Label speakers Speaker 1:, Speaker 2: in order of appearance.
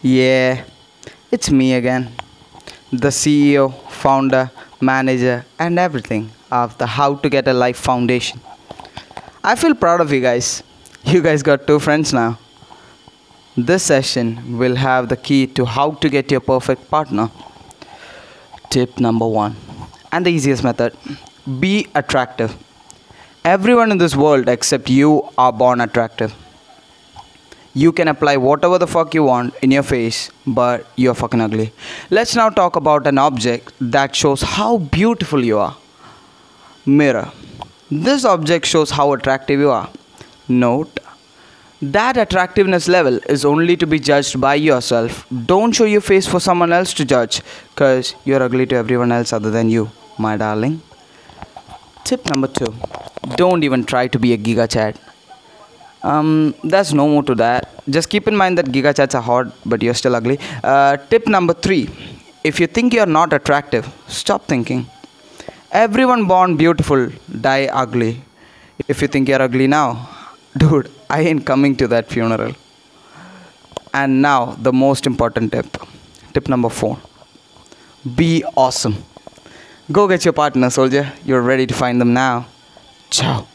Speaker 1: Yeah, it's me again, the CEO, founder, manager, and everything of the How to Get a Life Foundation. I feel proud of you guys. You guys got two friends now. This session will have the key to how to get your perfect partner. Tip number one, and the easiest method be attractive. Everyone in this world except you are born attractive. You can apply whatever the fuck you want in your face, but you're fucking ugly. Let's now talk about an object that shows how beautiful you are. Mirror. This object shows how attractive you are. Note that attractiveness level is only to be judged by yourself. Don't show your face for someone else to judge, because you're ugly to everyone else other than you, my darling. Tip number two don't even try to be a giga chad. Um, there's no more to that. Just keep in mind that giga chads are hot, but you're still ugly. Uh, tip number three if you think you're not attractive, stop thinking. Everyone born beautiful die ugly. If you think you're ugly now, dude, I ain't coming to that funeral. And now, the most important tip. Tip number four be awesome. Go get your partner, soldier. You're ready to find them now. Ciao.